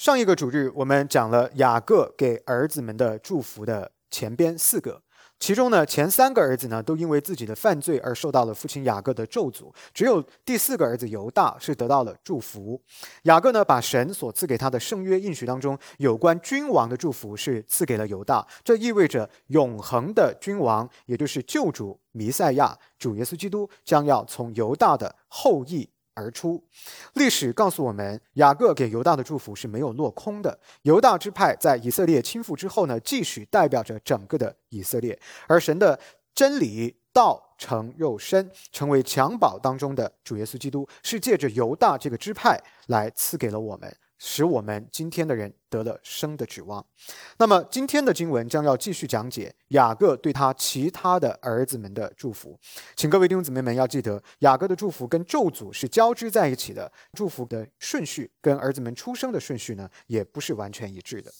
上一个主日我们讲了雅各给儿子们的祝福的前边四个，其中呢前三个儿子呢都因为自己的犯罪而受到了父亲雅各的咒诅，只有第四个儿子犹大是得到了祝福。雅各呢把神所赐给他的圣约应许当中有关君王的祝福是赐给了犹大，这意味着永恒的君王，也就是救主弥赛亚主耶稣基督将要从犹大的后裔。而出，历史告诉我们，雅各给犹大的祝福是没有落空的。犹大支派在以色列倾覆之后呢，继续代表着整个的以色列，而神的真理道成肉身，成为襁褓当中的主耶稣基督，是借着犹大这个支派来赐给了我们。使我们今天的人得了生的指望。那么今天的经文将要继续讲解雅各对他其他的儿子们的祝福。请各位弟兄姊妹们要记得，雅各的祝福跟咒诅是交织在一起的，祝福的顺序跟儿子们出生的顺序呢，也不是完全一致的。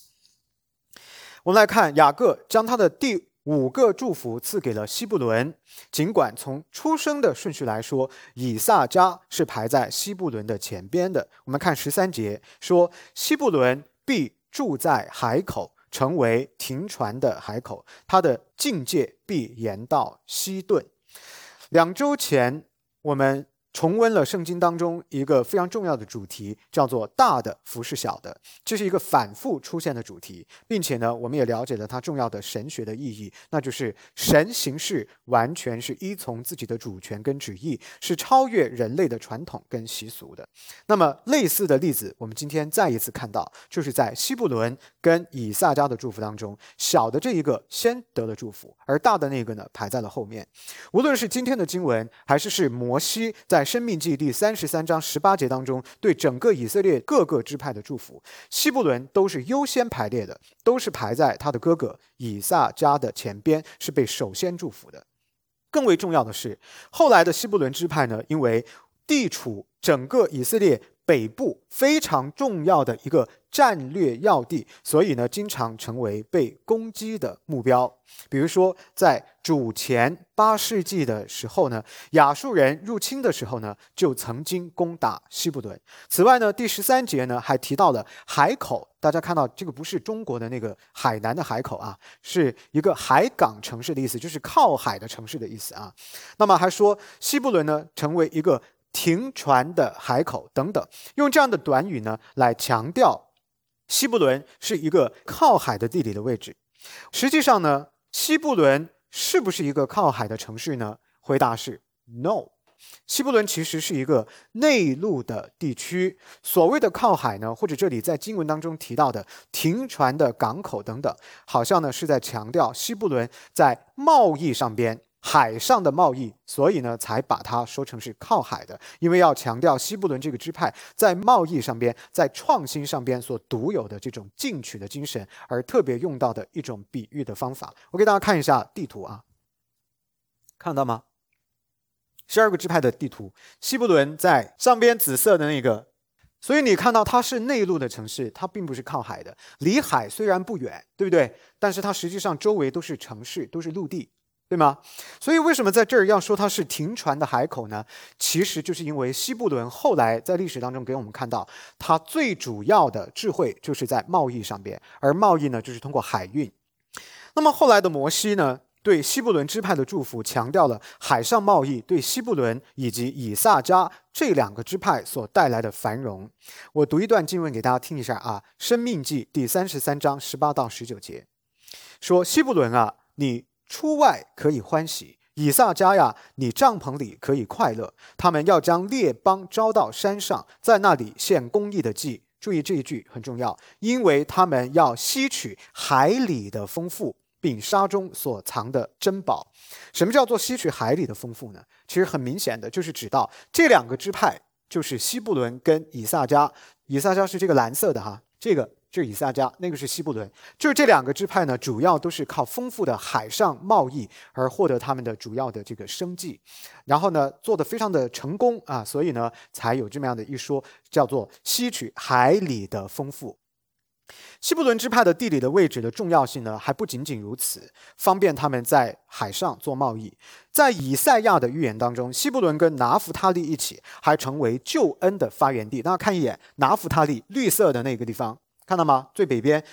我们来看雅各将他的第。五个祝福赐给了希布伦，尽管从出生的顺序来说，以撒加是排在希布伦的前边的。我们看十三节说，希布伦必住在海口，成为停船的海口，他的境界必延到西顿。两周前，我们。重温了圣经当中一个非常重要的主题，叫做“大的服侍小的”，这是一个反复出现的主题，并且呢，我们也了解了它重要的神学的意义，那就是神行事完全是依从自己的主权跟旨意，是超越人类的传统跟习俗的。那么类似的例子，我们今天再一次看到，就是在希布伦跟以撒家的祝福当中，小的这一个先得了祝福，而大的那个呢排在了后面。无论是今天的经文，还是是摩西在在《生命记》第三十三章十八节当中，对整个以色列各个支派的祝福，希伯伦都是优先排列的，都是排在他的哥哥以撒家的前边，是被首先祝福的。更为重要的是，后来的希伯伦支派呢，因为地处整个以色列。北部非常重要的一个战略要地，所以呢，经常成为被攻击的目标。比如说，在主前八世纪的时候呢，亚述人入侵的时候呢，就曾经攻打西布伦。此外呢，第十三节呢还提到了海口，大家看到这个不是中国的那个海南的海口啊，是一个海港城市的意思，就是靠海的城市的意思啊。那么还说西布伦呢，成为一个。停船的海口等等，用这样的短语呢来强调西布伦是一个靠海的地理的位置。实际上呢，西布伦是不是一个靠海的城市呢？回答是 no。西布伦其实是一个内陆的地区。所谓的靠海呢，或者这里在经文当中提到的停船的港口等等，好像呢是在强调西布伦在贸易上边。海上的贸易，所以呢，才把它说成是靠海的，因为要强调西布伦这个支派在贸易上边、在创新上边所独有的这种进取的精神，而特别用到的一种比喻的方法。我给大家看一下地图啊，看到吗？十二个支派的地图，西布伦在上边紫色的那个，所以你看到它是内陆的城市，它并不是靠海的，离海虽然不远，对不对？但是它实际上周围都是城市，都是陆地。对吗？所以为什么在这儿要说它是停船的海口呢？其实就是因为西布伦后来在历史当中给我们看到，它最主要的智慧就是在贸易上边，而贸易呢就是通过海运。那么后来的摩西呢，对西布伦支派的祝福强调了海上贸易对西布伦以及以撒迦这两个支派所带来的繁荣。我读一段经文给大家听一下啊，《生命记》第三十三章十八到十九节，说西布伦啊，你。出外可以欢喜，以撒家呀，你帐篷里可以快乐。他们要将列邦招到山上，在那里献公义的祭。注意这一句很重要，因为他们要吸取海里的丰富，并沙中所藏的珍宝。什么叫做吸取海里的丰富呢？其实很明显的就是指到这两个支派，就是西布伦跟以撒家。以撒家是这个蓝色的哈，这个。这是以撒加，那个是西布伦，就是这两个支派呢，主要都是靠丰富的海上贸易而获得他们的主要的这个生计，然后呢，做的非常的成功啊，所以呢，才有这么样的一说，叫做吸取海里的丰富。西布伦支派的地理的位置的重要性呢，还不仅仅如此，方便他们在海上做贸易。在以赛亚的预言当中，西布伦跟拿弗他利一起，还成为救恩的发源地。大家看一眼拿弗他利绿色的那个地方。看到吗？最北边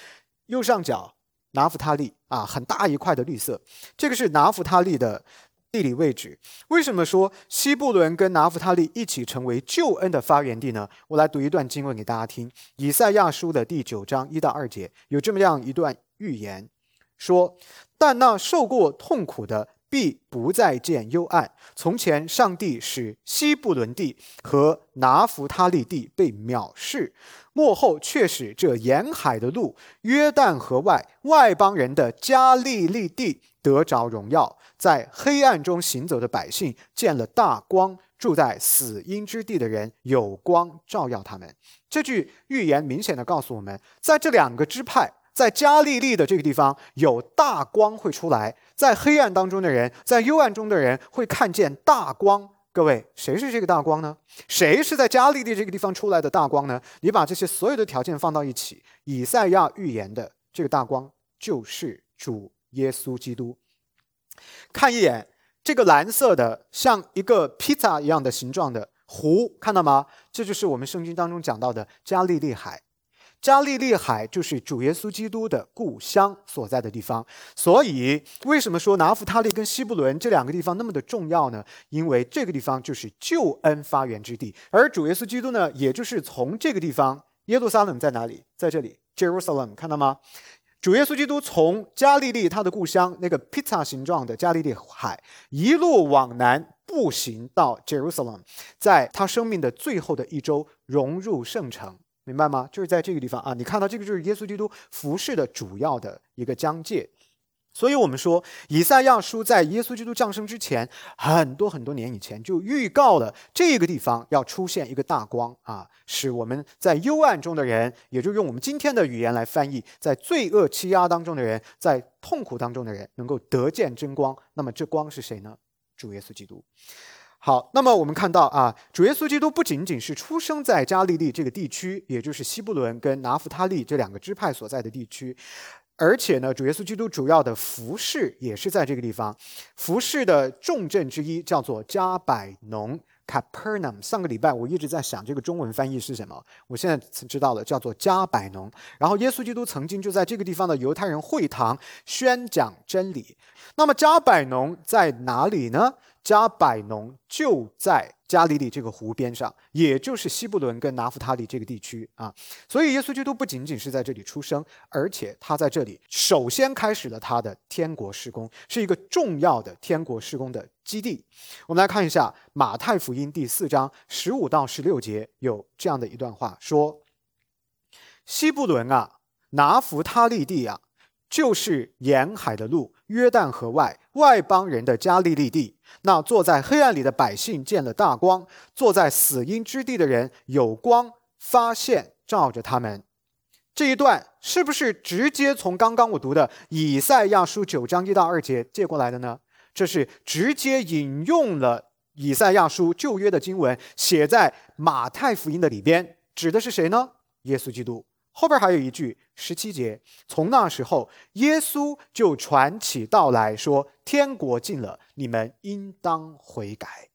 右上角拿弗他利啊，很大一块的绿色，这个是拿弗他利的地理位置。为什么说西布伦跟拿弗他利一起成为救恩的发源地呢？我来读一段经文给大家听，《以赛亚书》的第九章一到二节，有这么样一段预言，说：“但那受过痛苦的。”必不再见幽暗。从前，上帝使西布伦地和拿弗他利地被藐视，幕后却使这沿海的路、约旦河外外邦人的加利利地得着荣耀。在黑暗中行走的百姓见了大光，住在死荫之地的人有光照耀他们。这句预言明显的告诉我们，在这两个支派。在加利利的这个地方，有大光会出来，在黑暗当中的人，在幽暗中的人会看见大光。各位，谁是这个大光呢？谁是在加利利这个地方出来的大光呢？你把这些所有的条件放到一起，以赛亚预言的这个大光就是主耶稣基督。看一眼这个蓝色的，像一个披萨一样的形状的湖，看到吗？这就是我们圣经当中讲到的加利利海。加利利海就是主耶稣基督的故乡所在的地方，所以为什么说拿弗他利跟西布伦这两个地方那么的重要呢？因为这个地方就是救恩发源之地，而主耶稣基督呢，也就是从这个地方，耶路撒冷在哪里？在这里，Jerusalem，看到吗？主耶稣基督从加利利他的故乡那个披萨形状的加利利海，一路往南步行到 Jerusalem，在他生命的最后的一周融入圣城。明白吗？就是在这个地方啊，你看到这个就是耶稣基督服饰的主要的一个疆界。所以，我们说以赛亚书在耶稣基督降生之前很多很多年以前就预告了这个地方要出现一个大光啊，使我们在幽暗中的人，也就用我们今天的语言来翻译，在罪恶欺压当中的人，在痛苦当中的人，能够得见真光。那么，这光是谁呢？主耶稣基督。好，那么我们看到啊，主耶稣基督不仅仅是出生在加利利这个地区，也就是西布伦跟拿弗他利这两个支派所在的地区，而且呢，主耶稣基督主要的服饰也是在这个地方。服饰的重镇之一叫做加百农 （Capernaum）。上个礼拜我一直在想这个中文翻译是什么，我现在知道了，叫做加百农。然后耶稣基督曾经就在这个地方的犹太人会堂宣讲真理。那么加百农在哪里呢？加百农就在加利利这个湖边上，也就是西布伦跟拿弗他利这个地区啊。所以耶稣基督不仅仅是在这里出生，而且他在这里首先开始了他的天国施工，是一个重要的天国施工的基地。我们来看一下马太福音第四章十五到十六节，有这样的一段话说：“西布伦啊，拿弗他利地啊。”就是沿海的路，约旦河外外邦人的加利利地。那坐在黑暗里的百姓见了大光，坐在死荫之地的人有光发现照着他们。这一段是不是直接从刚刚我读的以赛亚书九章一到二节借过来的呢？这是直接引用了以赛亚书旧约的经文，写在马太福音的里边，指的是谁呢？耶稣基督。后边还有一句十七节，从那时候，耶稣就传起道来说：“天国近了，你们应当悔改。”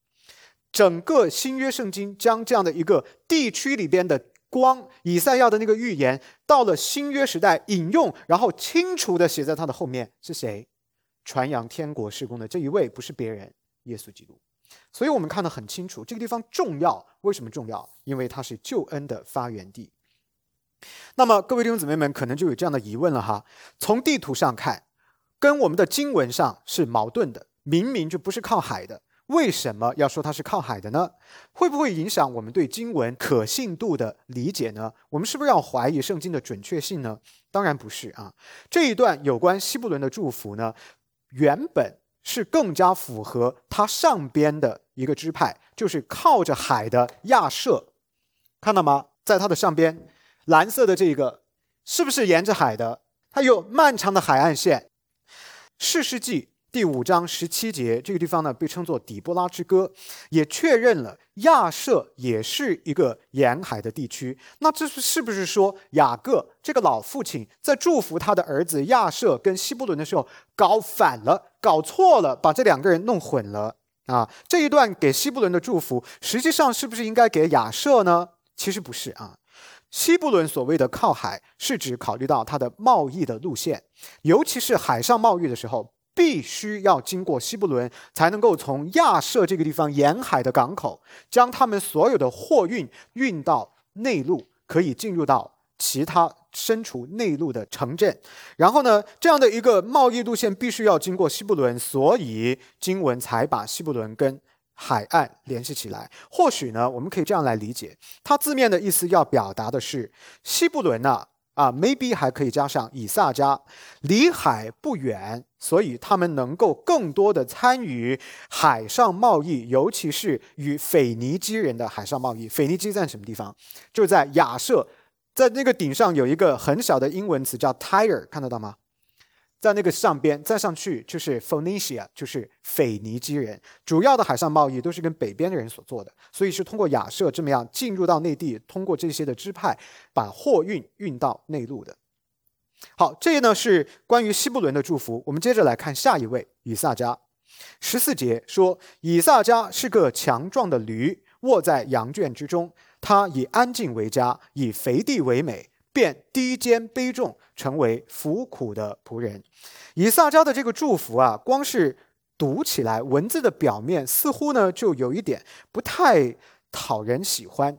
整个新约圣经将这样的一个地区里边的光，以赛亚的那个预言，到了新约时代引用，然后清楚的写在他的后面是谁？传扬天国施工的这一位不是别人，耶稣基督。所以我们看得很清楚，这个地方重要。为什么重要？因为它是救恩的发源地。那么，各位弟兄姊妹们可能就有这样的疑问了哈。从地图上看，跟我们的经文上是矛盾的。明明就不是靠海的，为什么要说它是靠海的呢？会不会影响我们对经文可信度的理解呢？我们是不是要怀疑圣经的准确性呢？当然不是啊。这一段有关希伯伦的祝福呢，原本是更加符合它上边的一个支派，就是靠着海的亚舍，看到吗？在它的上边。蓝色的这个是不是沿着海的？它有漫长的海岸线。士世纪第五章十七节这个地方呢，被称作底波拉之歌，也确认了亚瑟也是一个沿海的地区。那这是是不是说雅各这个老父亲在祝福他的儿子亚瑟跟希伯伦的时候搞反了、搞错了，把这两个人弄混了啊？这一段给希伯伦的祝福，实际上是不是应该给亚瑟呢？其实不是啊。西布伦所谓的靠海，是指考虑到它的贸易的路线，尤其是海上贸易的时候，必须要经过西布伦，才能够从亚设这个地方沿海的港口，将他们所有的货运运到内陆，可以进入到其他身处内陆的城镇。然后呢，这样的一个贸易路线必须要经过西布伦，所以经文才把西布伦跟。海岸联系起来，或许呢，我们可以这样来理解，它字面的意思要表达的是西布伦呢，啊，maybe 还可以加上以萨迦，离海不远，所以他们能够更多的参与海上贸易，尤其是与腓尼基人的海上贸易。腓尼基在什么地方？就在亚设，在那个顶上有一个很小的英文词叫 Tyre，看得到吗？在那个上边再上去就是 Phoenicia，就是腓尼基人，主要的海上贸易都是跟北边的人所做的，所以是通过亚设这么样进入到内地，通过这些的支派把货运运到内陆的。好，这呢是关于西布伦的祝福。我们接着来看下一位以撒迦，十四节说以撒迦是个强壮的驴，卧在羊圈之中，他以安静为家，以肥地为美。便低肩卑重，成为服苦的仆人。以撒迦的这个祝福啊，光是读起来，文字的表面似乎呢，就有一点不太讨人喜欢，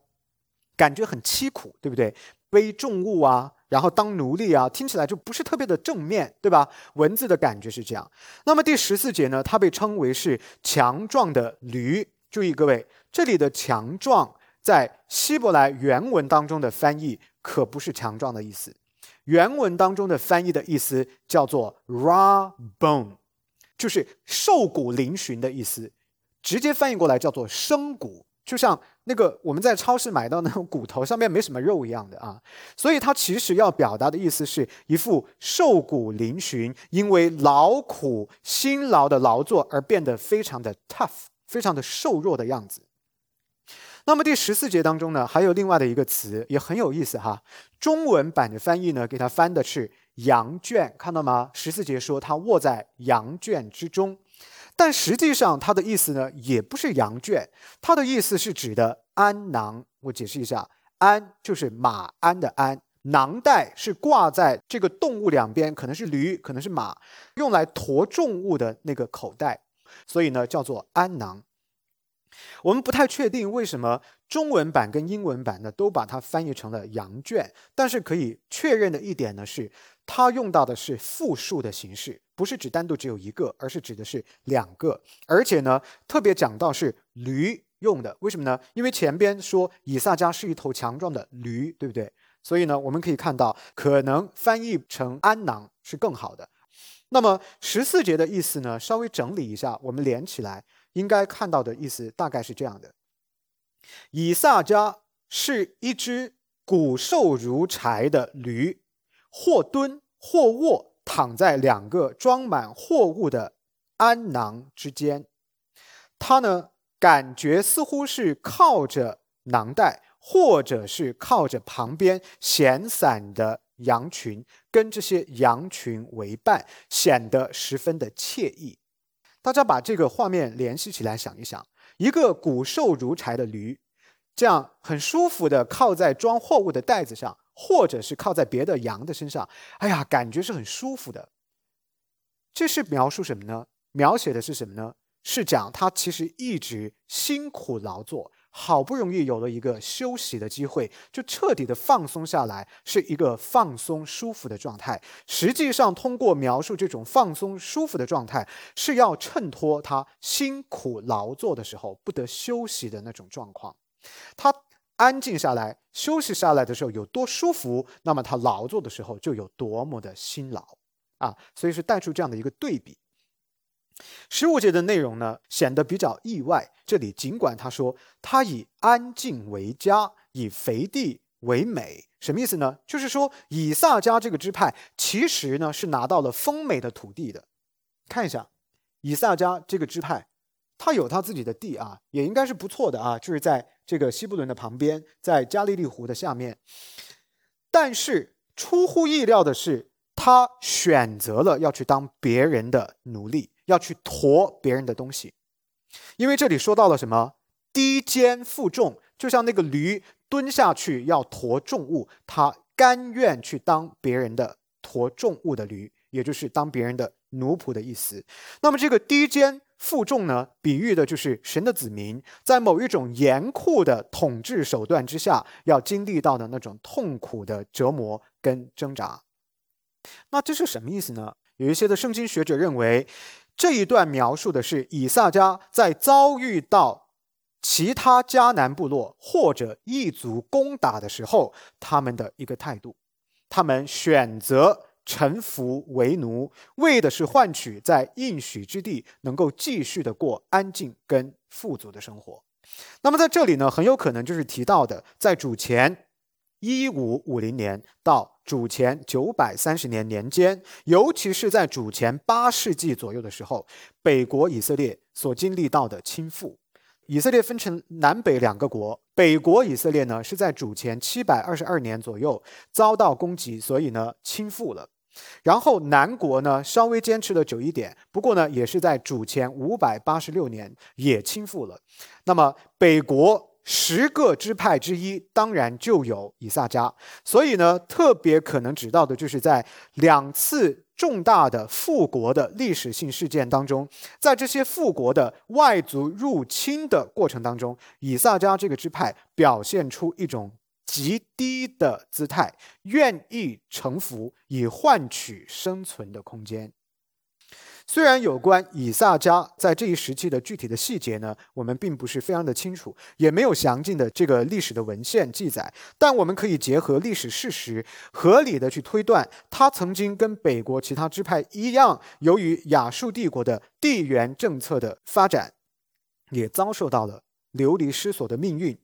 感觉很凄苦，对不对？背重物啊，然后当奴隶啊，听起来就不是特别的正面对吧？文字的感觉是这样。那么第十四节呢，它被称为是强壮的驴。注意各位，这里的强壮在希伯来原文当中的翻译。可不是强壮的意思，原文当中的翻译的意思叫做 raw bone，就是瘦骨嶙峋的意思，直接翻译过来叫做生骨，就像那个我们在超市买到那种骨头上面没什么肉一样的啊，所以它其实要表达的意思是一副瘦骨嶙峋，因为劳苦辛劳的劳作而变得非常的 tough，非常的瘦弱的样子。那么第十四节当中呢，还有另外的一个词也很有意思哈。中文版的翻译呢，给它翻的是“羊圈”，看到吗？十四节说他卧在羊圈之中，但实际上它的意思呢，也不是羊圈，它的意思是指的鞍囊。我解释一下，鞍就是马鞍的鞍，囊袋是挂在这个动物两边，可能是驴，可能是马，用来驮重物的那个口袋，所以呢，叫做鞍囊。我们不太确定为什么中文版跟英文版呢都把它翻译成了羊圈，但是可以确认的一点呢是，它用到的是复数的形式，不是指单独只有一个，而是指的是两个，而且呢特别讲到是驴用的，为什么呢？因为前边说以萨迦是一头强壮的驴，对不对？所以呢我们可以看到，可能翻译成鞍囊是更好的。那么十四节的意思呢，稍微整理一下，我们连起来。应该看到的意思大概是这样的：以撒家是一只骨瘦如柴的驴，或蹲或卧，躺在两个装满货物的鞍囊之间。他呢，感觉似乎是靠着囊袋，或者是靠着旁边闲散的羊群，跟这些羊群为伴，显得十分的惬意。大家把这个画面联系起来，想一想，一个骨瘦如柴的驴，这样很舒服的靠在装货物的袋子上，或者是靠在别的羊的身上，哎呀，感觉是很舒服的。这是描述什么呢？描写的是什么呢？是讲他其实一直辛苦劳作。好不容易有了一个休息的机会，就彻底的放松下来，是一个放松舒服的状态。实际上，通过描述这种放松舒服的状态，是要衬托他辛苦劳作的时候不得休息的那种状况。他安静下来、休息下来的时候有多舒服，那么他劳作的时候就有多么的辛劳啊！所以是带出这样的一个对比。十五节的内容呢，显得比较意外。这里尽管他说他以安静为家，以肥地为美，什么意思呢？就是说以撒家这个支派其实呢是拿到了丰美的土地的。看一下以撒家这个支派，他有他自己的地啊，也应该是不错的啊，就是在这个西布伦的旁边，在加利利湖的下面。但是出乎意料的是，他选择了要去当别人的奴隶。要去驮别人的东西，因为这里说到了什么低肩负重，就像那个驴蹲下去要驮重物，他甘愿去当别人的驮重物的驴，也就是当别人的奴仆的意思。那么这个低肩负重呢，比喻的就是神的子民在某一种严酷的统治手段之下要经历到的那种痛苦的折磨跟挣扎。那这是什么意思呢？有一些的圣经学者认为，这一段描述的是以撒迦在遭遇到其他迦南部落或者异族攻打的时候，他们的一个态度。他们选择。臣服为奴，为的是换取在应许之地能够继续的过安静跟富足的生活。那么在这里呢，很有可能就是提到的，在主前一五五零年到主前九百三十年年间，尤其是在主前八世纪左右的时候，北国以色列所经历到的倾覆。以色列分成南北两个国，北国以色列呢是在主前七百二十二年左右遭到攻击，所以呢倾覆了。然后南国呢稍微坚持的久一点，不过呢也是在主前五百八十六年也倾覆了。那么北国十个支派之一，当然就有以撒迦。所以呢特别可能指到的就是在两次重大的复国的历史性事件当中，在这些复国的外族入侵的过程当中，以撒迦这个支派表现出一种。极低的姿态，愿意臣服以换取生存的空间。虽然有关以撒迦在这一时期的具体的细节呢，我们并不是非常的清楚，也没有详尽的这个历史的文献记载，但我们可以结合历史事实，合理的去推断，他曾经跟北国其他支派一样，由于亚述帝国的地缘政策的发展，也遭受到了流离失所的命运。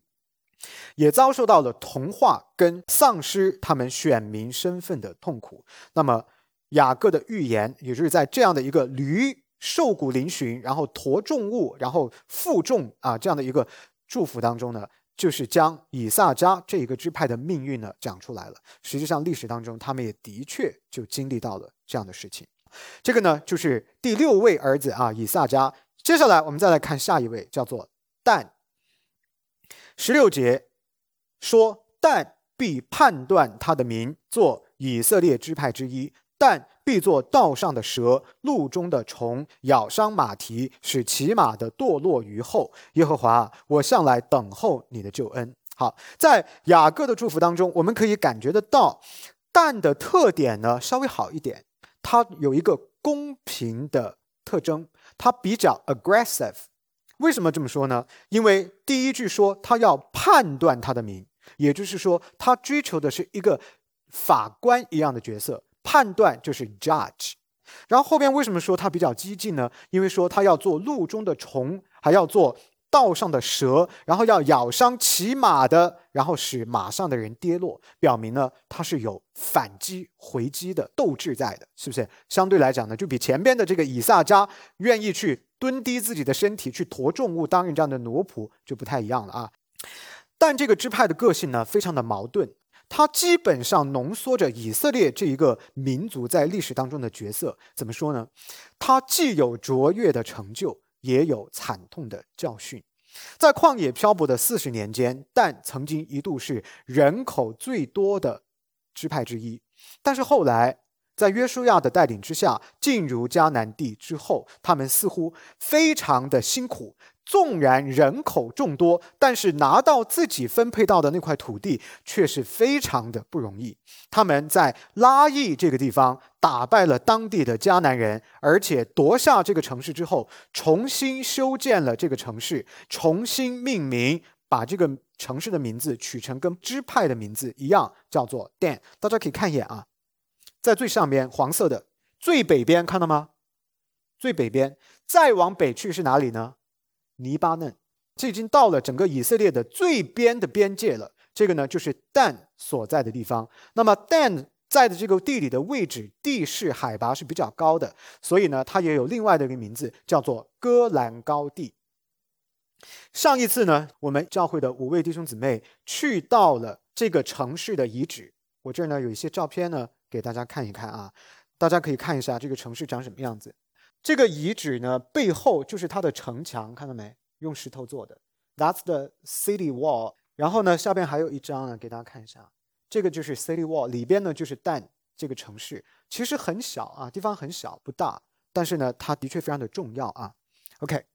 也遭受到了同化跟丧失他们选民身份的痛苦。那么雅各的预言，也就是在这样的一个驴瘦骨嶙峋，然后驮重物，然后负重啊这样的一个祝福当中呢，就是将以撒迦这一个支派的命运呢讲出来了。实际上历史当中，他们也的确就经历到了这样的事情。这个呢，就是第六位儿子啊以撒迦。接下来我们再来看下一位，叫做但。十六节说：“但必判断他的名，做以色列支派之一；但必作道上的蛇，路中的虫，咬伤马蹄，使骑马的堕落于后。耶和华，我向来等候你的救恩。”好，在雅各的祝福当中，我们可以感觉得到，但的特点呢稍微好一点，它有一个公平的特征，它比较 aggressive。为什么这么说呢？因为第一句说他要判断他的名，也就是说他追求的是一个法官一样的角色，判断就是 judge。然后后边为什么说他比较激进呢？因为说他要做路中的虫，还要做道上的蛇，然后要咬伤骑马的，然后使马上的人跌落，表明呢他是有反击回击的斗志在的，是不是？相对来讲呢，就比前边的这个以撒迦愿意去。蹲低自己的身体去驮重物，担任这样的奴仆就不太一样了啊。但这个支派的个性呢，非常的矛盾。它基本上浓缩着以色列这一个民族在历史当中的角色。怎么说呢？它既有卓越的成就，也有惨痛的教训。在旷野漂泊的四十年间，但曾经一度是人口最多的支派之一。但是后来。在约书亚的带领之下，进入迦南地之后，他们似乎非常的辛苦。纵然人口众多，但是拿到自己分配到的那块土地却是非常的不容易。他们在拉邑这个地方打败了当地的迦南人，而且夺下这个城市之后，重新修建了这个城市，重新命名，把这个城市的名字取成跟支派的名字一样，叫做 Dan。大家可以看一眼啊。在最上边黄色的最北边看到吗？最北边，再往北去是哪里呢？黎巴嫩，这已经到了整个以色列的最边的边界了。这个呢，就是但所在的地方。那么但在的这个地理的位置，地势海拔是比较高的，所以呢，它也有另外的一个名字，叫做戈兰高地。上一次呢，我们教会的五位弟兄姊妹去到了这个城市的遗址，我这儿呢有一些照片呢。给大家看一看啊，大家可以看一下这个城市长什么样子。这个遗址呢，背后就是它的城墙，看到没？用石头做的。That's the city wall。然后呢，下边还有一张呢，给大家看一下，这个就是 City Wall 里边呢就是但这个城市，其实很小啊，地方很小不大，但是呢，它的确非常的重要啊。OK，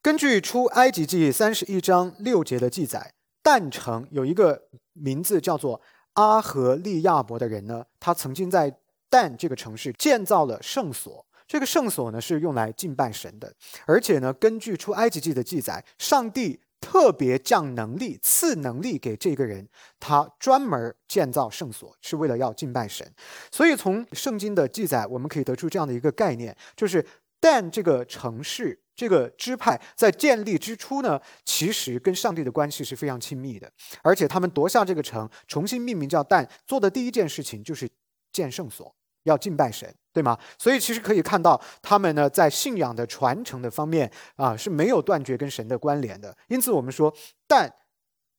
根据出埃及记三十一章六节的记载，但城有一个名字叫做阿和利亚伯的人呢，他曾经在但这个城市建造了圣所。这个圣所呢是用来敬拜神的，而且呢，根据出埃及记的记载，上帝特别降能力、赐能力给这个人，他专门建造圣所是为了要敬拜神。所以从圣经的记载，我们可以得出这样的一个概念，就是但这个城市、这个支派在建立之初呢，其实跟上帝的关系是非常亲密的，而且他们夺下这个城，重新命名叫但，做的第一件事情就是建圣所。要敬拜神，对吗？所以其实可以看到，他们呢在信仰的传承的方面啊是没有断绝跟神的关联的。因此我们说，但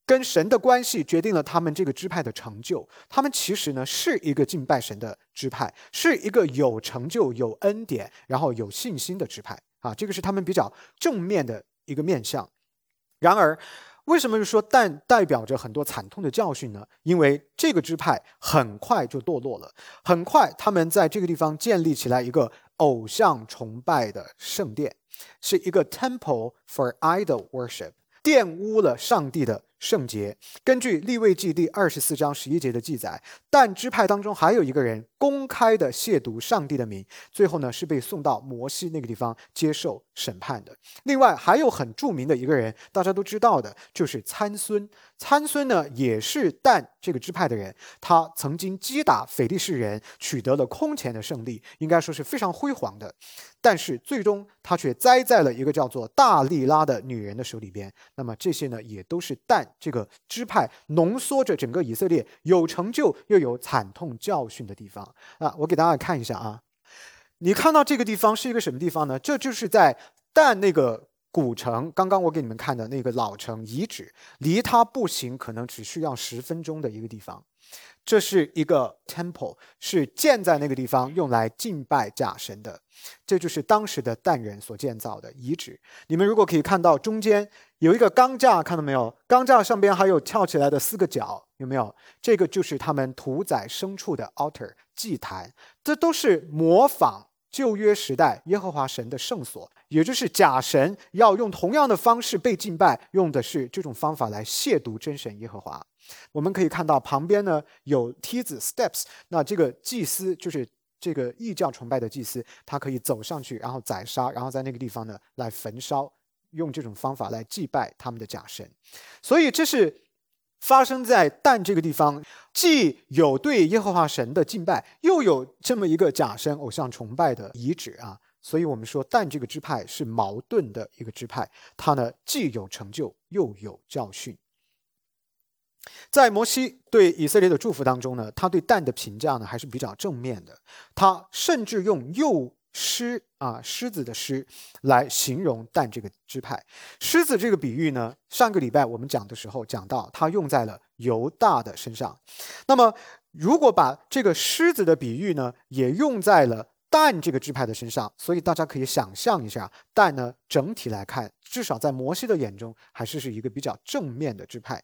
跟神的关系决定了他们这个支派的成就。他们其实呢是一个敬拜神的支派，是一个有成就、有恩典，然后有信心的支派啊。这个是他们比较正面的一个面相。然而。为什么是说但代表着很多惨痛的教训呢？因为这个支派很快就堕落了，很快他们在这个地方建立起来一个偶像崇拜的圣殿，是一个 temple for idol worship，玷污了上帝的。圣洁。根据立位记第二十四章十一节的记载，但支派当中还有一个人公开的亵渎上帝的名，最后呢是被送到摩西那个地方接受审判的。另外还有很著名的一个人，大家都知道的，就是参孙。参孙呢也是但这个支派的人，他曾经击打腓力士人，取得了空前的胜利，应该说是非常辉煌的。但是最终他却栽在了一个叫做大利拉的女人的手里边。那么这些呢也都是但。这个支派浓缩着整个以色列有成就又有惨痛教训的地方啊！我给大家看一下啊，你看到这个地方是一个什么地方呢？这就是在但那个古城，刚刚我给你们看的那个老城遗址，离它步行可能只需要十分钟的一个地方。这是一个 temple，是建在那个地方用来敬拜假神的。这就是当时的但人所建造的遗址。你们如果可以看到中间有一个钢架，看到没有？钢架上边还有翘起来的四个角，有没有？这个就是他们屠宰牲畜的 altar 祭坛。这都是模仿旧约时代耶和华神的圣所，也就是假神要用同样的方式被敬拜，用的是这种方法来亵渎真神耶和华。我们可以看到旁边呢有梯子 steps，那这个祭司就是这个异教崇拜的祭司，他可以走上去，然后宰杀，然后在那个地方呢来焚烧，用这种方法来祭拜他们的假神。所以这是发生在但这个地方，既有对耶和华神的敬拜，又有这么一个假神偶像崇拜的遗址啊。所以我们说但这个支派是矛盾的一个支派，它呢既有成就又有教训。在摩西对以色列的祝福当中呢，他对但的评价呢还是比较正面的。他甚至用幼狮啊狮子的狮来形容但这个支派。狮子这个比喻呢，上个礼拜我们讲的时候讲到，他用在了犹大的身上。那么如果把这个狮子的比喻呢，也用在了。但这个支派的身上，所以大家可以想象一下，但呢整体来看，至少在摩西的眼中，还是是一个比较正面的支派，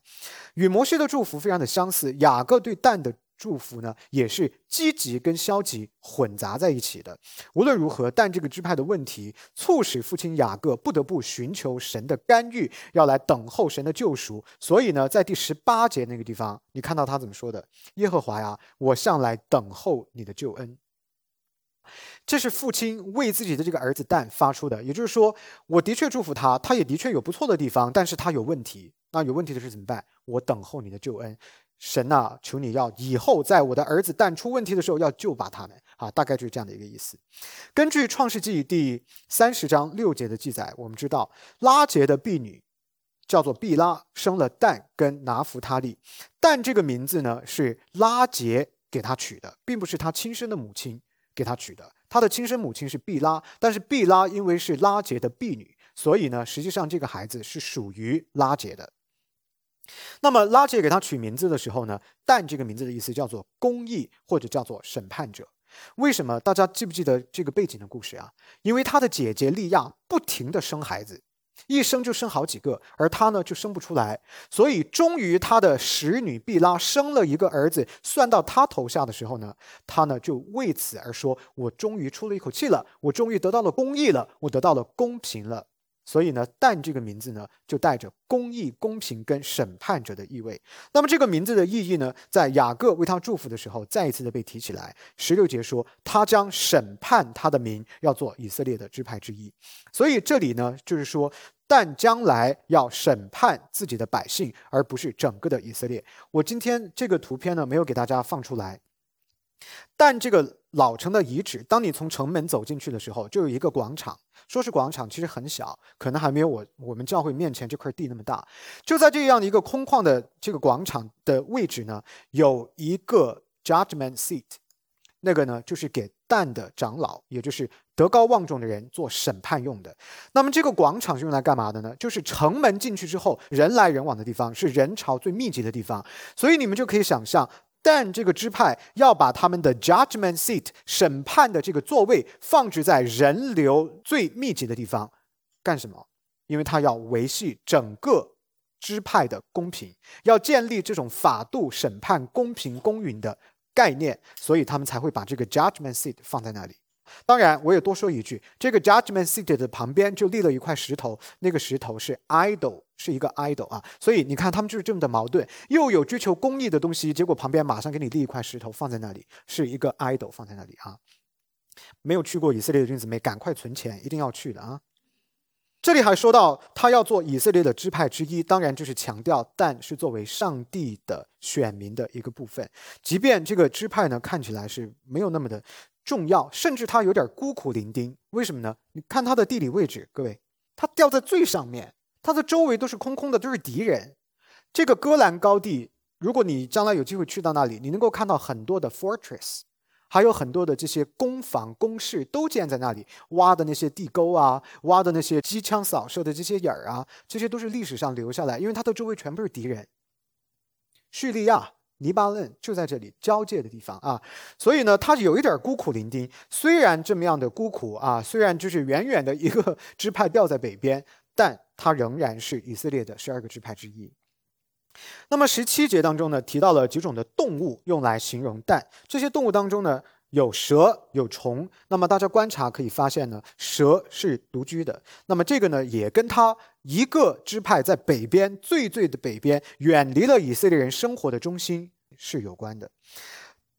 与摩西的祝福非常的相似。雅各对但的祝福呢，也是积极跟消极混杂在一起的。无论如何，但这个支派的问题，促使父亲雅各不得不寻求神的干预，要来等候神的救赎。所以呢，在第十八节那个地方，你看到他怎么说的？耶和华呀，我向来等候你的救恩。这是父亲为自己的这个儿子但发出的，也就是说，我的确祝福他，他也的确有不错的地方，但是他有问题。那有问题的是怎么办？我等候你的救恩，神呐，求你要以后在我的儿子但出问题的时候要救拔他们啊，大概就是这样的一个意思。根据创世纪第三十章六节的记载，我们知道拉杰的婢女叫做毕拉，生了但跟拿弗他利。但这个名字呢是拉杰给他取的，并不是他亲生的母亲。给他取的，他的亲生母亲是毕拉，但是毕拉因为是拉杰的婢女，所以呢，实际上这个孩子是属于拉杰的。那么拉杰给他取名字的时候呢，但这个名字的意思叫做公义或者叫做审判者。为什么？大家记不记得这个背景的故事啊？因为他的姐姐利亚不停的生孩子，一生就生好几个，而他呢就生不出来，所以终于他的使女毕拉生了一个儿子，算到他头下的时候呢，他呢就为此而说：“我终于出了一口气了，我终于得到了公义了，我得到了公平了。”所以呢，但这个名字呢，就带着公义、公平跟审判者的意味。那么这个名字的意义呢，在雅各为他祝福的时候，再一次的被提起来。十六节说，他将审判他的名，要做以色列的支派之一。所以这里呢，就是说，但将来要审判自己的百姓，而不是整个的以色列。我今天这个图片呢，没有给大家放出来。但这个老城的遗址，当你从城门走进去的时候，就有一个广场。说是广场，其实很小，可能还没有我我们教会面前这块地那么大。就在这样的一个空旷的这个广场的位置呢，有一个 judgment seat，那个呢就是给但的长老，也就是德高望重的人做审判用的。那么这个广场是用来干嘛的呢？就是城门进去之后，人来人往的地方，是人潮最密集的地方。所以你们就可以想象。但这个支派要把他们的 judgment seat 审判的这个座位放置在人流最密集的地方，干什么？因为他要维系整个支派的公平，要建立这种法度审判公平公允的概念，所以他们才会把这个 judgment seat 放在那里。当然，我也多说一句，这个 judgment seat 的旁边就立了一块石头，那个石头是 idol，是一个 idol 啊。所以你看，他们就是这么的矛盾，又有追求公义的东西，结果旁边马上给你立一块石头放在那里，是一个 idol 放在那里啊。没有去过以色列的弟兄姊妹，赶快存钱，一定要去的啊。这里还说到他要做以色列的支派之一，当然就是强调，但是作为上帝的选民的一个部分，即便这个支派呢看起来是没有那么的。重要，甚至它有点孤苦伶仃。为什么呢？你看它的地理位置，各位，它掉在最上面，它的周围都是空空的，都是敌人。这个戈兰高地，如果你将来有机会去到那里，你能够看到很多的 fortress，还有很多的这些攻防工事都建在那里，挖的那些地沟啊，挖的那些机枪扫射的这些眼儿啊，这些都是历史上留下来，因为它的周围全部是敌人。叙利亚。黎巴嫩就在这里交界的地方啊，所以呢，他有一点孤苦伶仃。虽然这么样的孤苦啊，虽然就是远远的一个 支派掉在北边，但它仍然是以色列的十二个支派之一。那么十七节当中呢，提到了几种的动物用来形容蛋，这些动物当中呢。有蛇有虫，那么大家观察可以发现呢，蛇是独居的。那么这个呢，也跟它一个支派在北边最最的北边，远离了以色列人生活的中心是有关的。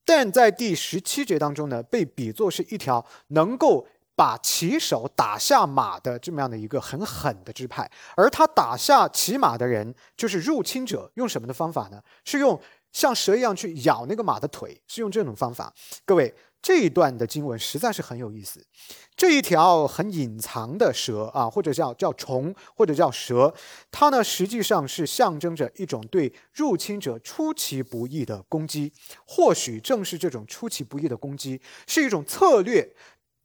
但在第十七节当中呢，被比作是一条能够把骑手打下马的这么样的一个很狠的支派，而他打下骑马的人就是入侵者，用什么的方法呢？是用。像蛇一样去咬那个马的腿，是用这种方法。各位，这一段的经文实在是很有意思。这一条很隐藏的蛇啊，或者叫叫虫，或者叫蛇，它呢实际上是象征着一种对入侵者出其不意的攻击。或许正是这种出其不意的攻击，是一种策略，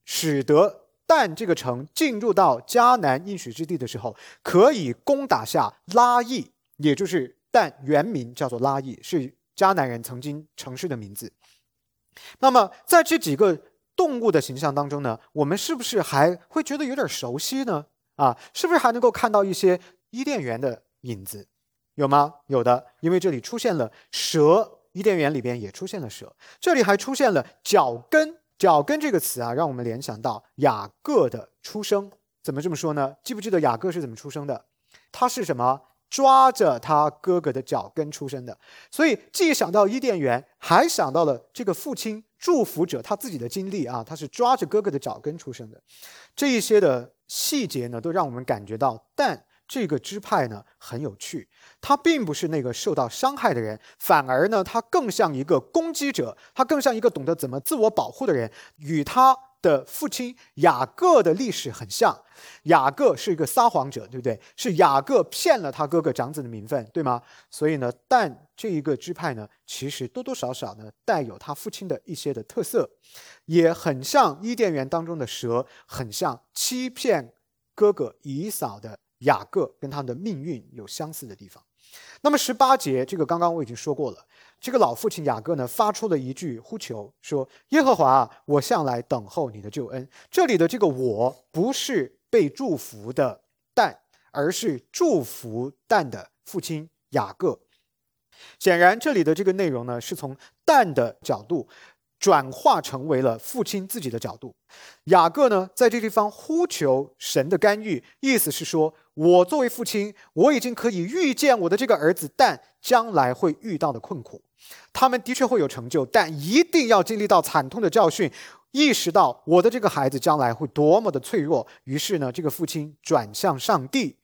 使得但这个城进入到迦南应许之地的时候，可以攻打下拉邑，也就是。但原名叫做拉伊，是迦南人曾经城市的名字。那么在这几个动物的形象当中呢，我们是不是还会觉得有点熟悉呢？啊，是不是还能够看到一些伊甸园的影子？有吗？有的，因为这里出现了蛇，伊甸园里边也出现了蛇。这里还出现了脚跟，脚跟这个词啊，让我们联想到雅各的出生。怎么这么说呢？记不记得雅各是怎么出生的？他是什么？抓着他哥哥的脚跟出生的，所以既想到伊甸园，还想到了这个父亲祝福者他自己的经历啊，他是抓着哥哥的脚跟出生的，这一些的细节呢，都让我们感觉到，但这个支派呢很有趣，他并不是那个受到伤害的人，反而呢，他更像一个攻击者，他更像一个懂得怎么自我保护的人，与他。的父亲雅各的历史很像，雅各是一个撒谎者，对不对？是雅各骗了他哥哥长子的名分，对吗？所以呢，但这一个支派呢，其实多多少少呢带有他父亲的一些的特色，也很像伊甸园当中的蛇，很像欺骗哥哥以扫的雅各，跟他的命运有相似的地方。那么十八节，这个刚刚我已经说过了。这个老父亲雅各呢，发出了一句呼求，说：“耶和华，我向来等候你的救恩。”这里的这个“我”不是被祝福的但，而是祝福但的父亲雅各。显然，这里的这个内容呢，是从但的角度转化成为了父亲自己的角度。雅各呢，在这地方呼求神的干预，意思是说，我作为父亲，我已经可以预见我的这个儿子但将来会遇到的困苦。他们的确会有成就，但一定要经历到惨痛的教训，意识到我的这个孩子将来会多么的脆弱。于是呢，这个父亲转向上帝，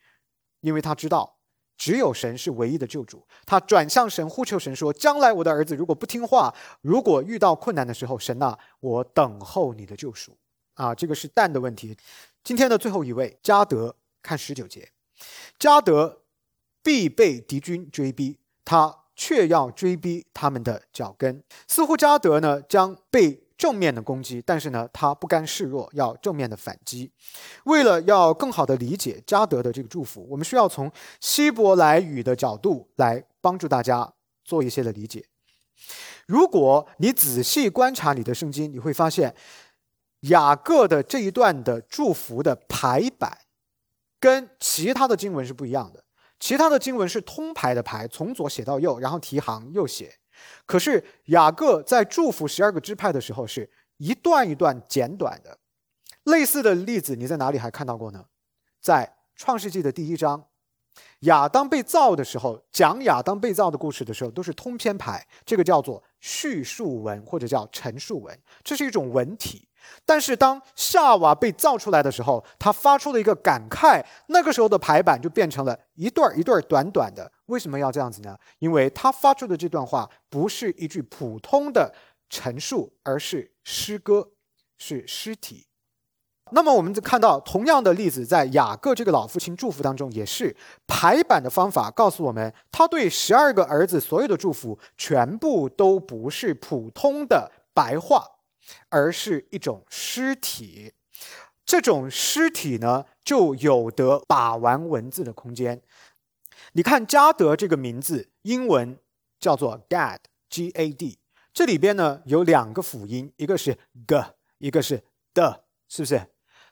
因为他知道。只有神是唯一的救主。他转向神，呼求神说：“将来我的儿子如果不听话，如果遇到困难的时候，神呐，我等候你的救赎。”啊，这个是蛋的问题。今天的最后一位加德，看十九节，加德必被敌军追逼，他却要追逼他们的脚跟。似乎加德呢将被。正面的攻击，但是呢，他不甘示弱，要正面的反击。为了要更好的理解加德的这个祝福，我们需要从希伯来语的角度来帮助大家做一些的理解。如果你仔细观察你的圣经，你会发现雅各的这一段的祝福的排版跟其他的经文是不一样的。其他的经文是通排的排，从左写到右，然后提行又写。可是雅各在祝福十二个支派的时候，是一段一段简短的。类似的例子，你在哪里还看到过呢？在创世纪的第一章，亚当被造的时候，讲亚当被造的故事的时候，都是通篇排，这个叫做叙述文或者叫陈述文，这是一种文体。但是当夏娃被造出来的时候，他发出了一个感慨，那个时候的排版就变成了一段一段短短的。为什么要这样子呢？因为他发出的这段话不是一句普通的陈述，而是诗歌，是诗体。那么我们看到同样的例子，在雅各这个老父亲祝福当中，也是排版的方法告诉我们，他对十二个儿子所有的祝福，全部都不是普通的白话。而是一种尸体，这种尸体呢，就有得把玩文字的空间。你看加德这个名字，英文叫做 Gad，G-A-D，这里边呢有两个辅音，一个是 g，一个是的，是不是？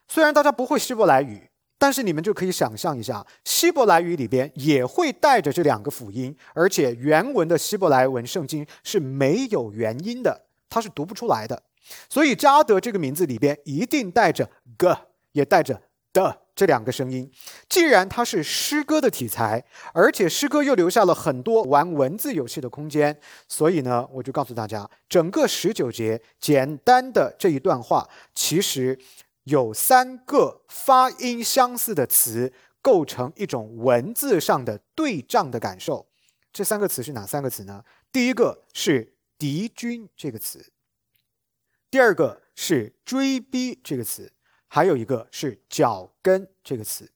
虽然大家不会希伯来语，但是你们就可以想象一下，希伯来语里边也会带着这两个辅音，而且原文的希伯来文圣经是没有元音的，它是读不出来的。所以加德这个名字里边一定带着 g，也带着的这两个声音。既然它是诗歌的题材，而且诗歌又留下了很多玩文字游戏的空间，所以呢，我就告诉大家，整个十九节简单的这一段话，其实有三个发音相似的词，构成一种文字上的对仗的感受。这三个词是哪三个词呢？第一个是敌军这个词。第二个是追逼这个词，还有一个是脚跟这个词，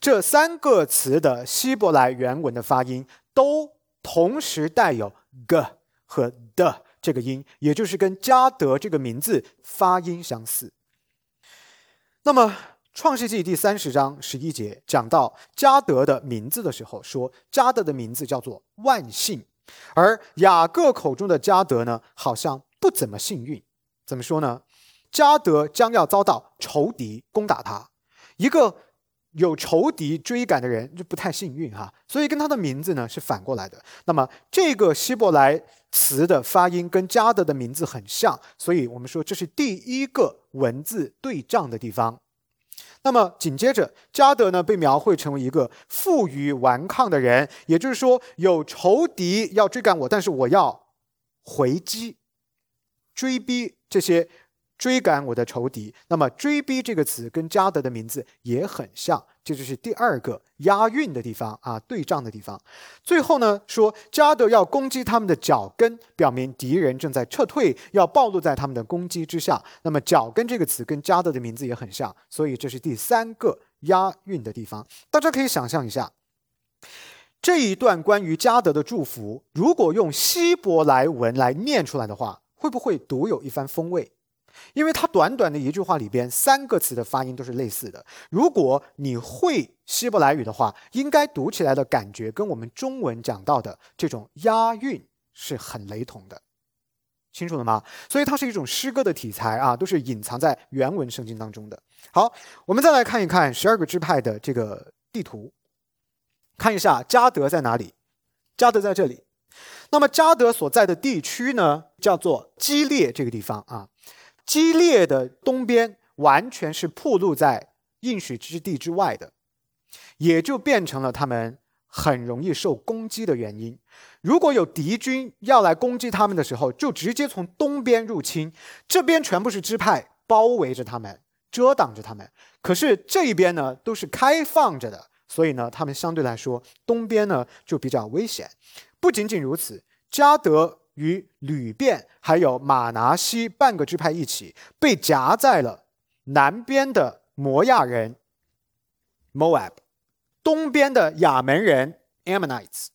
这三个词的希伯来原文的发音都同时带有 g 和的这个音，也就是跟加德这个名字发音相似。那么创世纪第三十章十一节讲到加德的名字的时候，说加德的名字叫做万幸，而雅各口中的加德呢，好像不怎么幸运。怎么说呢？加德将要遭到仇敌攻打他，一个有仇敌追赶的人就不太幸运哈，所以跟他的名字呢是反过来的。那么这个希伯来词的发音跟加德的名字很像，所以我们说这是第一个文字对仗的地方。那么紧接着，加德呢被描绘成为一个负隅顽抗的人，也就是说有仇敌要追赶我，但是我要回击。追逼这些追赶我的仇敌，那么“追逼”这个词跟加德的名字也很像，这就是第二个押韵的地方啊，对仗的地方。最后呢，说加德要攻击他们的脚跟，表明敌人正在撤退，要暴露在他们的攻击之下。那么“脚跟”这个词跟加德的名字也很像，所以这是第三个押韵的地方。大家可以想象一下，这一段关于加德的祝福，如果用希伯来文来念出来的话。会不会独有一番风味？因为它短短的一句话里边，三个词的发音都是类似的。如果你会希伯来语的话，应该读起来的感觉跟我们中文讲到的这种押韵是很雷同的，清楚了吗？所以它是一种诗歌的题材啊，都是隐藏在原文圣经当中的。好，我们再来看一看十二个支派的这个地图。看一下加德在哪里？加德在这里。那么加德所在的地区呢，叫做基列这个地方啊。基列的东边完全是暴露在应许之地之外的，也就变成了他们很容易受攻击的原因。如果有敌军要来攻击他们的时候，就直接从东边入侵，这边全部是支派包围着他们，遮挡着他们。可是这一边呢，都是开放着的，所以呢，他们相对来说东边呢就比较危险。不仅仅如此，加德。与吕便还有马拿西半个支派一起被夹在了南边的摩亚人 Moab，东边的亚门人 Ammonites，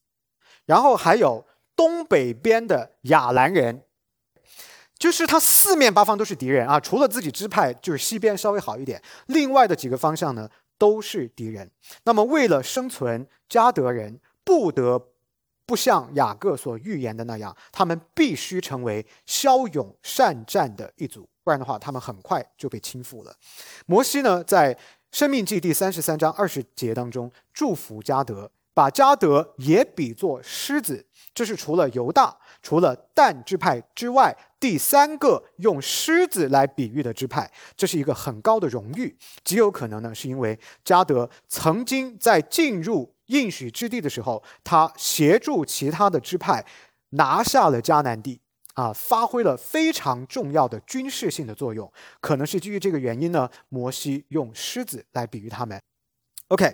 然后还有东北边的亚兰人，就是他四面八方都是敌人啊！除了自己支派，就是西边稍微好一点，另外的几个方向呢都是敌人。那么为了生存，加德人不得。不像雅各所预言的那样，他们必须成为骁勇善战的一组，不然的话，他们很快就被倾覆了。摩西呢，在《生命记》第三十三章二十节当中祝福加德，把加德也比作狮子，这是除了犹大、除了但支派之外第三个用狮子来比喻的支派，这是一个很高的荣誉。极有可能呢，是因为加德曾经在进入。应许之地的时候，他协助其他的支派拿下了迦南地，啊，发挥了非常重要的军事性的作用。可能是基于这个原因呢，摩西用狮子来比喻他们。OK，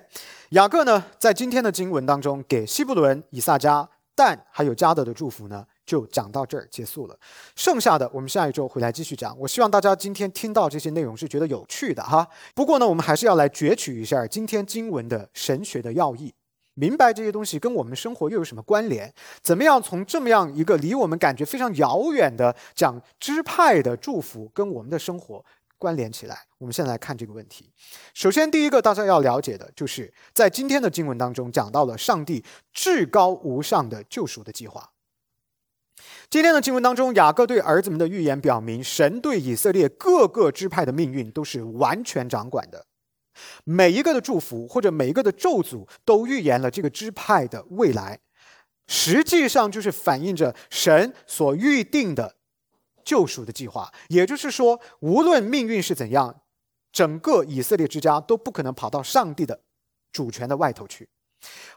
雅各呢，在今天的经文当中给希伯伦、以撒加、但还有加德的祝福呢，就讲到这儿结束了。剩下的我们下一周回来继续讲。我希望大家今天听到这些内容是觉得有趣的哈。不过呢，我们还是要来攫取一下今天经文的神学的要义。明白这些东西跟我们生活又有什么关联？怎么样从这么样一个离我们感觉非常遥远的讲支派的祝福跟我们的生活关联起来？我们现在来看这个问题。首先，第一个大家要了解的就是在今天的经文当中讲到了上帝至高无上的救赎的计划。今天的经文当中，雅各对儿子们的预言表明，神对以色列各个支派的命运都是完全掌管的。每一个的祝福或者每一个的咒诅，都预言了这个支派的未来，实际上就是反映着神所预定的救赎的计划。也就是说，无论命运是怎样，整个以色列之家都不可能跑到上帝的主权的外头去。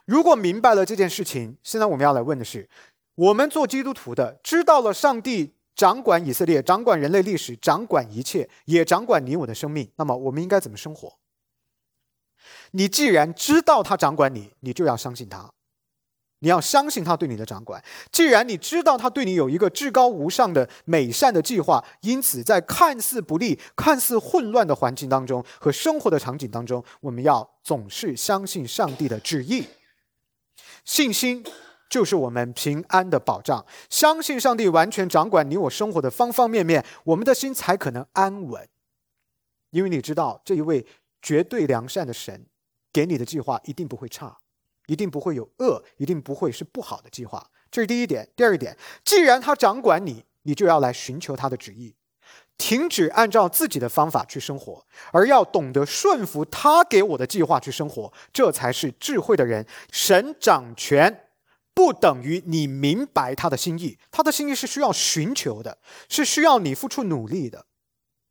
如果明白了这件事情，现在我们要来问的是：我们做基督徒的，知道了上帝掌管以色列、掌管人类历史、掌管一切，也掌管你我的生命，那么我们应该怎么生活？你既然知道他掌管你，你就要相信他，你要相信他对你的掌管。既然你知道他对你有一个至高无上的美善的计划，因此在看似不利、看似混乱的环境当中和生活的场景当中，我们要总是相信上帝的旨意。信心就是我们平安的保障。相信上帝完全掌管你我生活的方方面面，我们的心才可能安稳。因为你知道这一位绝对良善的神。给你的计划一定不会差，一定不会有恶，一定不会是不好的计划。这是第一点。第二点，既然他掌管你，你就要来寻求他的旨意，停止按照自己的方法去生活，而要懂得顺服他给我的计划去生活，这才是智慧的人。神掌权不等于你明白他的心意，他的心意是需要寻求的，是需要你付出努力的，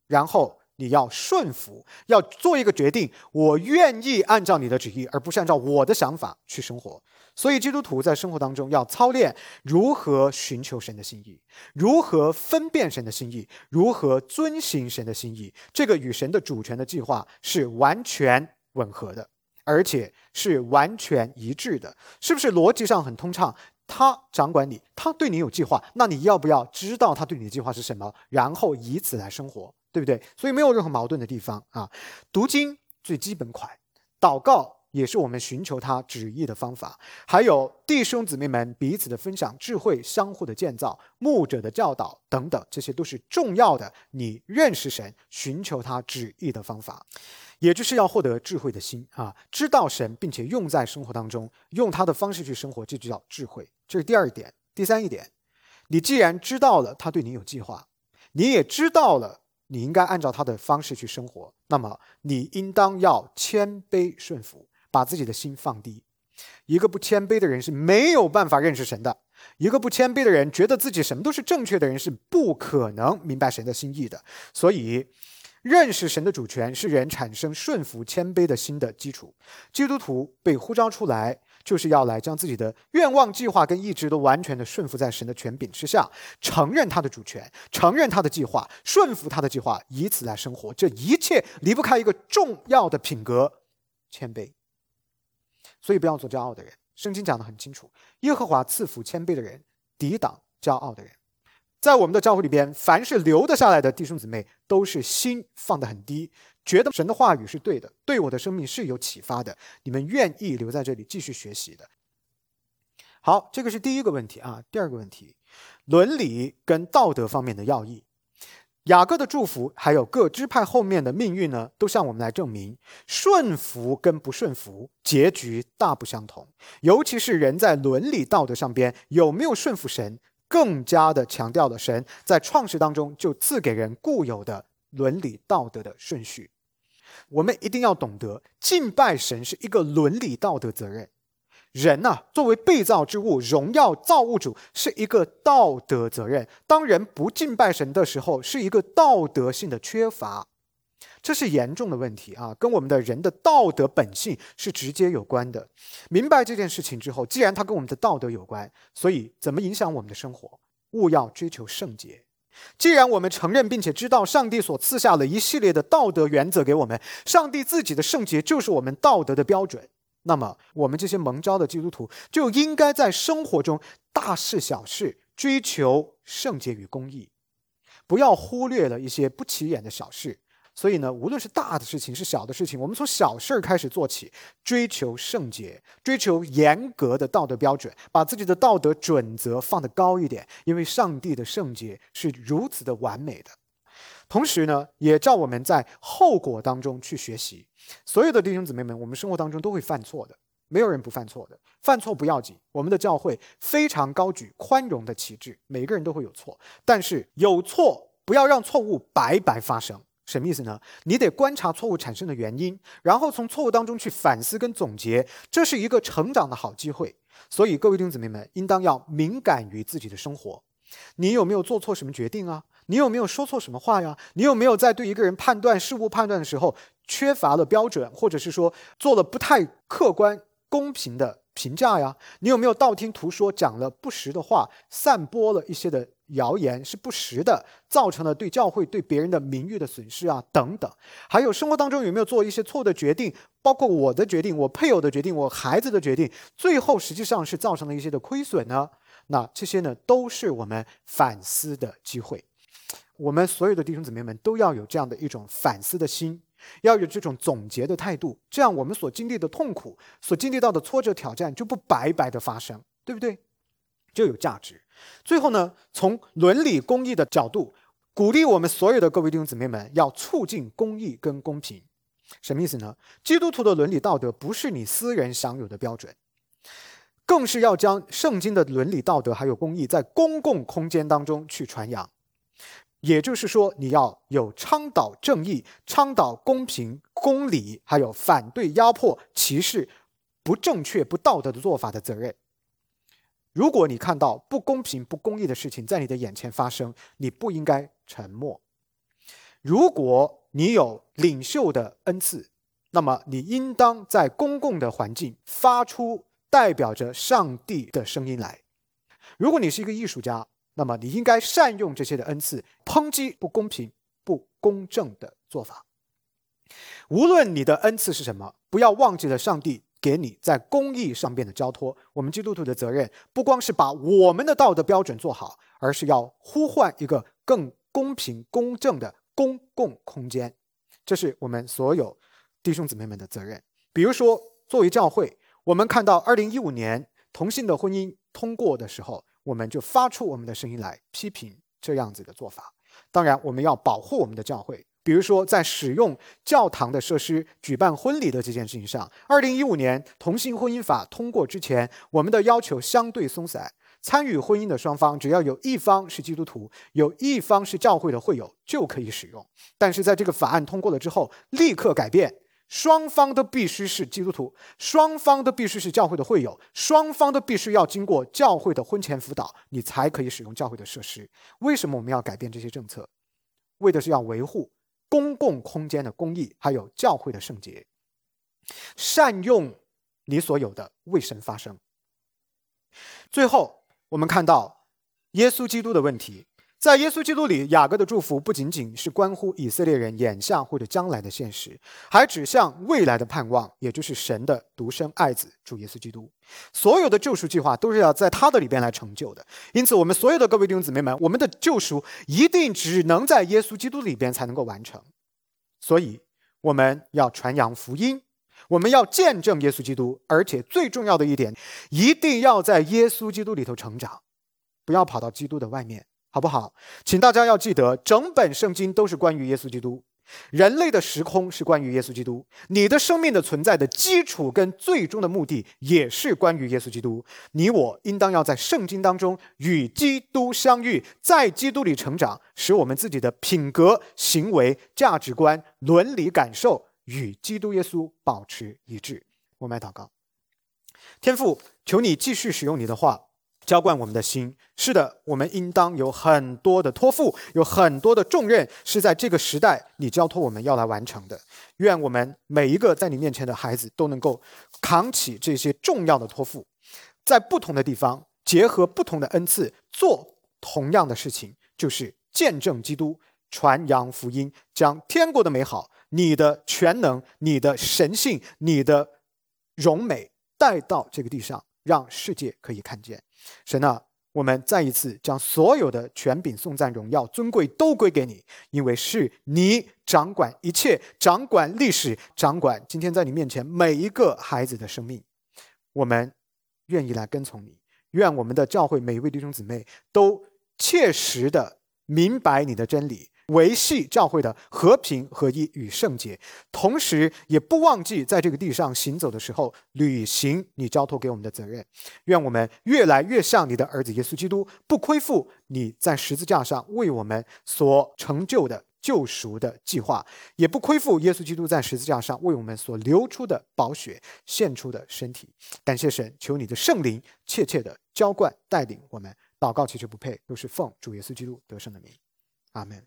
然后。你要顺服，要做一个决定，我愿意按照你的旨意，而不是按照我的想法去生活。所以，基督徒在生活当中要操练如何寻求神的心意，如何分辨神的心意，如何遵行神的心意。这个与神的主权的计划是完全吻合的，而且是完全一致的，是不是逻辑上很通畅？他掌管你，他对你有计划，那你要不要知道他对你的计划是什么，然后以此来生活？对不对？所以没有任何矛盾的地方啊。读经最基本款，祷告也是我们寻求他旨意的方法。还有弟兄姊妹们彼此的分享智慧，相互的建造，牧者的教导等等，这些都是重要的。你认识神、寻求他旨意的方法，也就是要获得智慧的心啊，知道神，并且用在生活当中，用他的方式去生活，这就叫智慧。这是第二点。第三一点，你既然知道了他对你有计划，你也知道了。你应该按照他的方式去生活，那么你应当要谦卑顺服，把自己的心放低。一个不谦卑的人是没有办法认识神的。一个不谦卑的人，觉得自己什么都是正确的人，是不可能明白神的心意的。所以，认识神的主权是人产生顺服、谦卑的心的基础。基督徒被呼召出来，就是要来将自己的愿望、计划跟意志都完全的顺服在神的权柄之下，承认他的主权，承认他的计划，顺服他的计划，以此来生活。这一切离不开一个重要的品格——谦卑。所以，不要做骄傲的人。圣经讲的很清楚，耶和华赐福谦卑的人，抵挡骄傲的人。在我们的教会里边，凡是留得下来的弟兄姊妹，都是心放得很低，觉得神的话语是对的，对我的生命是有启发的。你们愿意留在这里继续学习的。好，这个是第一个问题啊。第二个问题，伦理跟道德方面的要义。雅各的祝福，还有各支派后面的命运呢，都向我们来证明，顺服跟不顺服结局大不相同。尤其是人在伦理道德上边有没有顺服神，更加的强调了神在创世当中就赐给人固有的伦理道德的顺序。我们一定要懂得，敬拜神是一个伦理道德责任。人呐，作为被造之物，荣耀造物主是一个道德责任。当人不敬拜神的时候，是一个道德性的缺乏，这是严重的问题啊，跟我们的人的道德本性是直接有关的。明白这件事情之后，既然它跟我们的道德有关，所以怎么影响我们的生活？勿要追求圣洁。既然我们承认并且知道上帝所赐下了一系列的道德原则给我们，上帝自己的圣洁就是我们道德的标准。那么，我们这些蒙召的基督徒就应该在生活中大事小事追求圣洁与公义，不要忽略了一些不起眼的小事。所以呢，无论是大的事情是小的事情，我们从小事儿开始做起，追求圣洁，追求严格的道德标准，把自己的道德准则放得高一点，因为上帝的圣洁是如此的完美的。同时呢，也照我们在后果当中去学习。所有的弟兄姊妹们，我们生活当中都会犯错的，没有人不犯错的。犯错不要紧，我们的教会非常高举宽容的旗帜，每个人都会有错。但是有错，不要让错误白白发生。什么意思呢？你得观察错误产生的原因，然后从错误当中去反思跟总结，这是一个成长的好机会。所以各位弟兄姊妹们，应当要敏感于自己的生活。你有没有做错什么决定啊？你有没有说错什么话呀？你有没有在对一个人判断事物判断的时候缺乏了标准，或者是说做了不太客观公平的评价呀？你有没有道听途说讲了不实的话，散播了一些的谣言是不实的，造成了对教会对别人的名誉的损失啊？等等。还有生活当中有没有做一些错误的决定，包括我的决定、我配偶的决定、我孩子的决定，最后实际上是造成了一些的亏损呢？那这些呢，都是我们反思的机会。我们所有的弟兄姊妹们都要有这样的一种反思的心，要有这种总结的态度，这样我们所经历的痛苦、所经历到的挫折、挑战就不白白的发生，对不对？就有价值。最后呢，从伦理公义的角度，鼓励我们所有的各位弟兄姊妹们要促进公义跟公平。什么意思呢？基督徒的伦理道德不是你私人享有的标准，更是要将圣经的伦理道德还有公义在公共空间当中去传扬。也就是说，你要有倡导正义、倡导公平、公理，还有反对压迫、歧视、不正确、不道德的做法的责任。如果你看到不公平、不公义的事情在你的眼前发生，你不应该沉默。如果你有领袖的恩赐，那么你应当在公共的环境发出代表着上帝的声音来。如果你是一个艺术家，那么你应该善用这些的恩赐，抨击不公平、不公正的做法。无论你的恩赐是什么，不要忘记了上帝给你在公益上边的交托。我们基督徒的责任，不光是把我们的道德标准做好，而是要呼唤一个更公平、公正的公共空间。这是我们所有弟兄姊妹们的责任。比如说，作为教会，我们看到二零一五年同性的婚姻通过的时候。我们就发出我们的声音来批评这样子的做法。当然，我们要保护我们的教会，比如说在使用教堂的设施举办婚礼的这件事情上，二零一五年同性婚姻法通过之前，我们的要求相对松散，参与婚姻的双方只要有一方是基督徒，有一方是教会的会友就可以使用。但是在这个法案通过了之后，立刻改变，双方都必须是基督徒，双方都必须是教会的会友，双方都必须要经过教会的婚前辅导，你才可以使用教会的设施。为什么我们要改变这些政策？为的是要维护公共空间的公益，还有教会的圣洁，善用你所有的为神发声。最后，我们看到耶稣基督的问题。在耶稣基督里，雅各的祝福不仅仅是关乎以色列人眼下或者将来的现实，还指向未来的盼望，也就是神的独生爱子主耶稣基督。所有的救赎计划都是要在他的里边来成就的。因此，我们所有的各位弟兄姊妹们，我们的救赎一定只能在耶稣基督里边才能够完成。所以，我们要传扬福音，我们要见证耶稣基督，而且最重要的一点，一定要在耶稣基督里头成长，不要跑到基督的外面。好不好？请大家要记得，整本圣经都是关于耶稣基督。人类的时空是关于耶稣基督，你的生命的存在的基础跟最终的目的也是关于耶稣基督。你我应当要在圣经当中与基督相遇，在基督里成长，使我们自己的品格、行为、价值观、伦理感受与基督耶稣保持一致。我们来祷告，天父，求你继续使用你的话。浇灌我们的心。是的，我们应当有很多的托付，有很多的重任，是在这个时代你交托我们要来完成的。愿我们每一个在你面前的孩子都能够扛起这些重要的托付，在不同的地方结合不同的恩赐，做同样的事情，就是见证基督，传扬福音，将天国的美好、你的全能、你的神性、你的荣美带到这个地上，让世界可以看见。神啊，我们再一次将所有的权柄、颂赞、荣耀、尊贵都归给你，因为是你掌管一切，掌管历史，掌管今天在你面前每一个孩子的生命。我们愿意来跟从你，愿我们的教会每一位弟兄姊妹都切实的明白你的真理。维系教会的和平、合一与圣洁，同时也不忘记在这个地上行走的时候，履行你交托给我们的责任。愿我们越来越像你的儿子耶稣基督，不亏负你在十字架上为我们所成就的救赎的计划，也不亏负耶稣基督在十字架上为我们所流出的宝血献出的身体。感谢神，求你的圣灵切切的浇灌带领我们。祷告祈求不配，都是奉主耶稣基督得胜的名。阿门。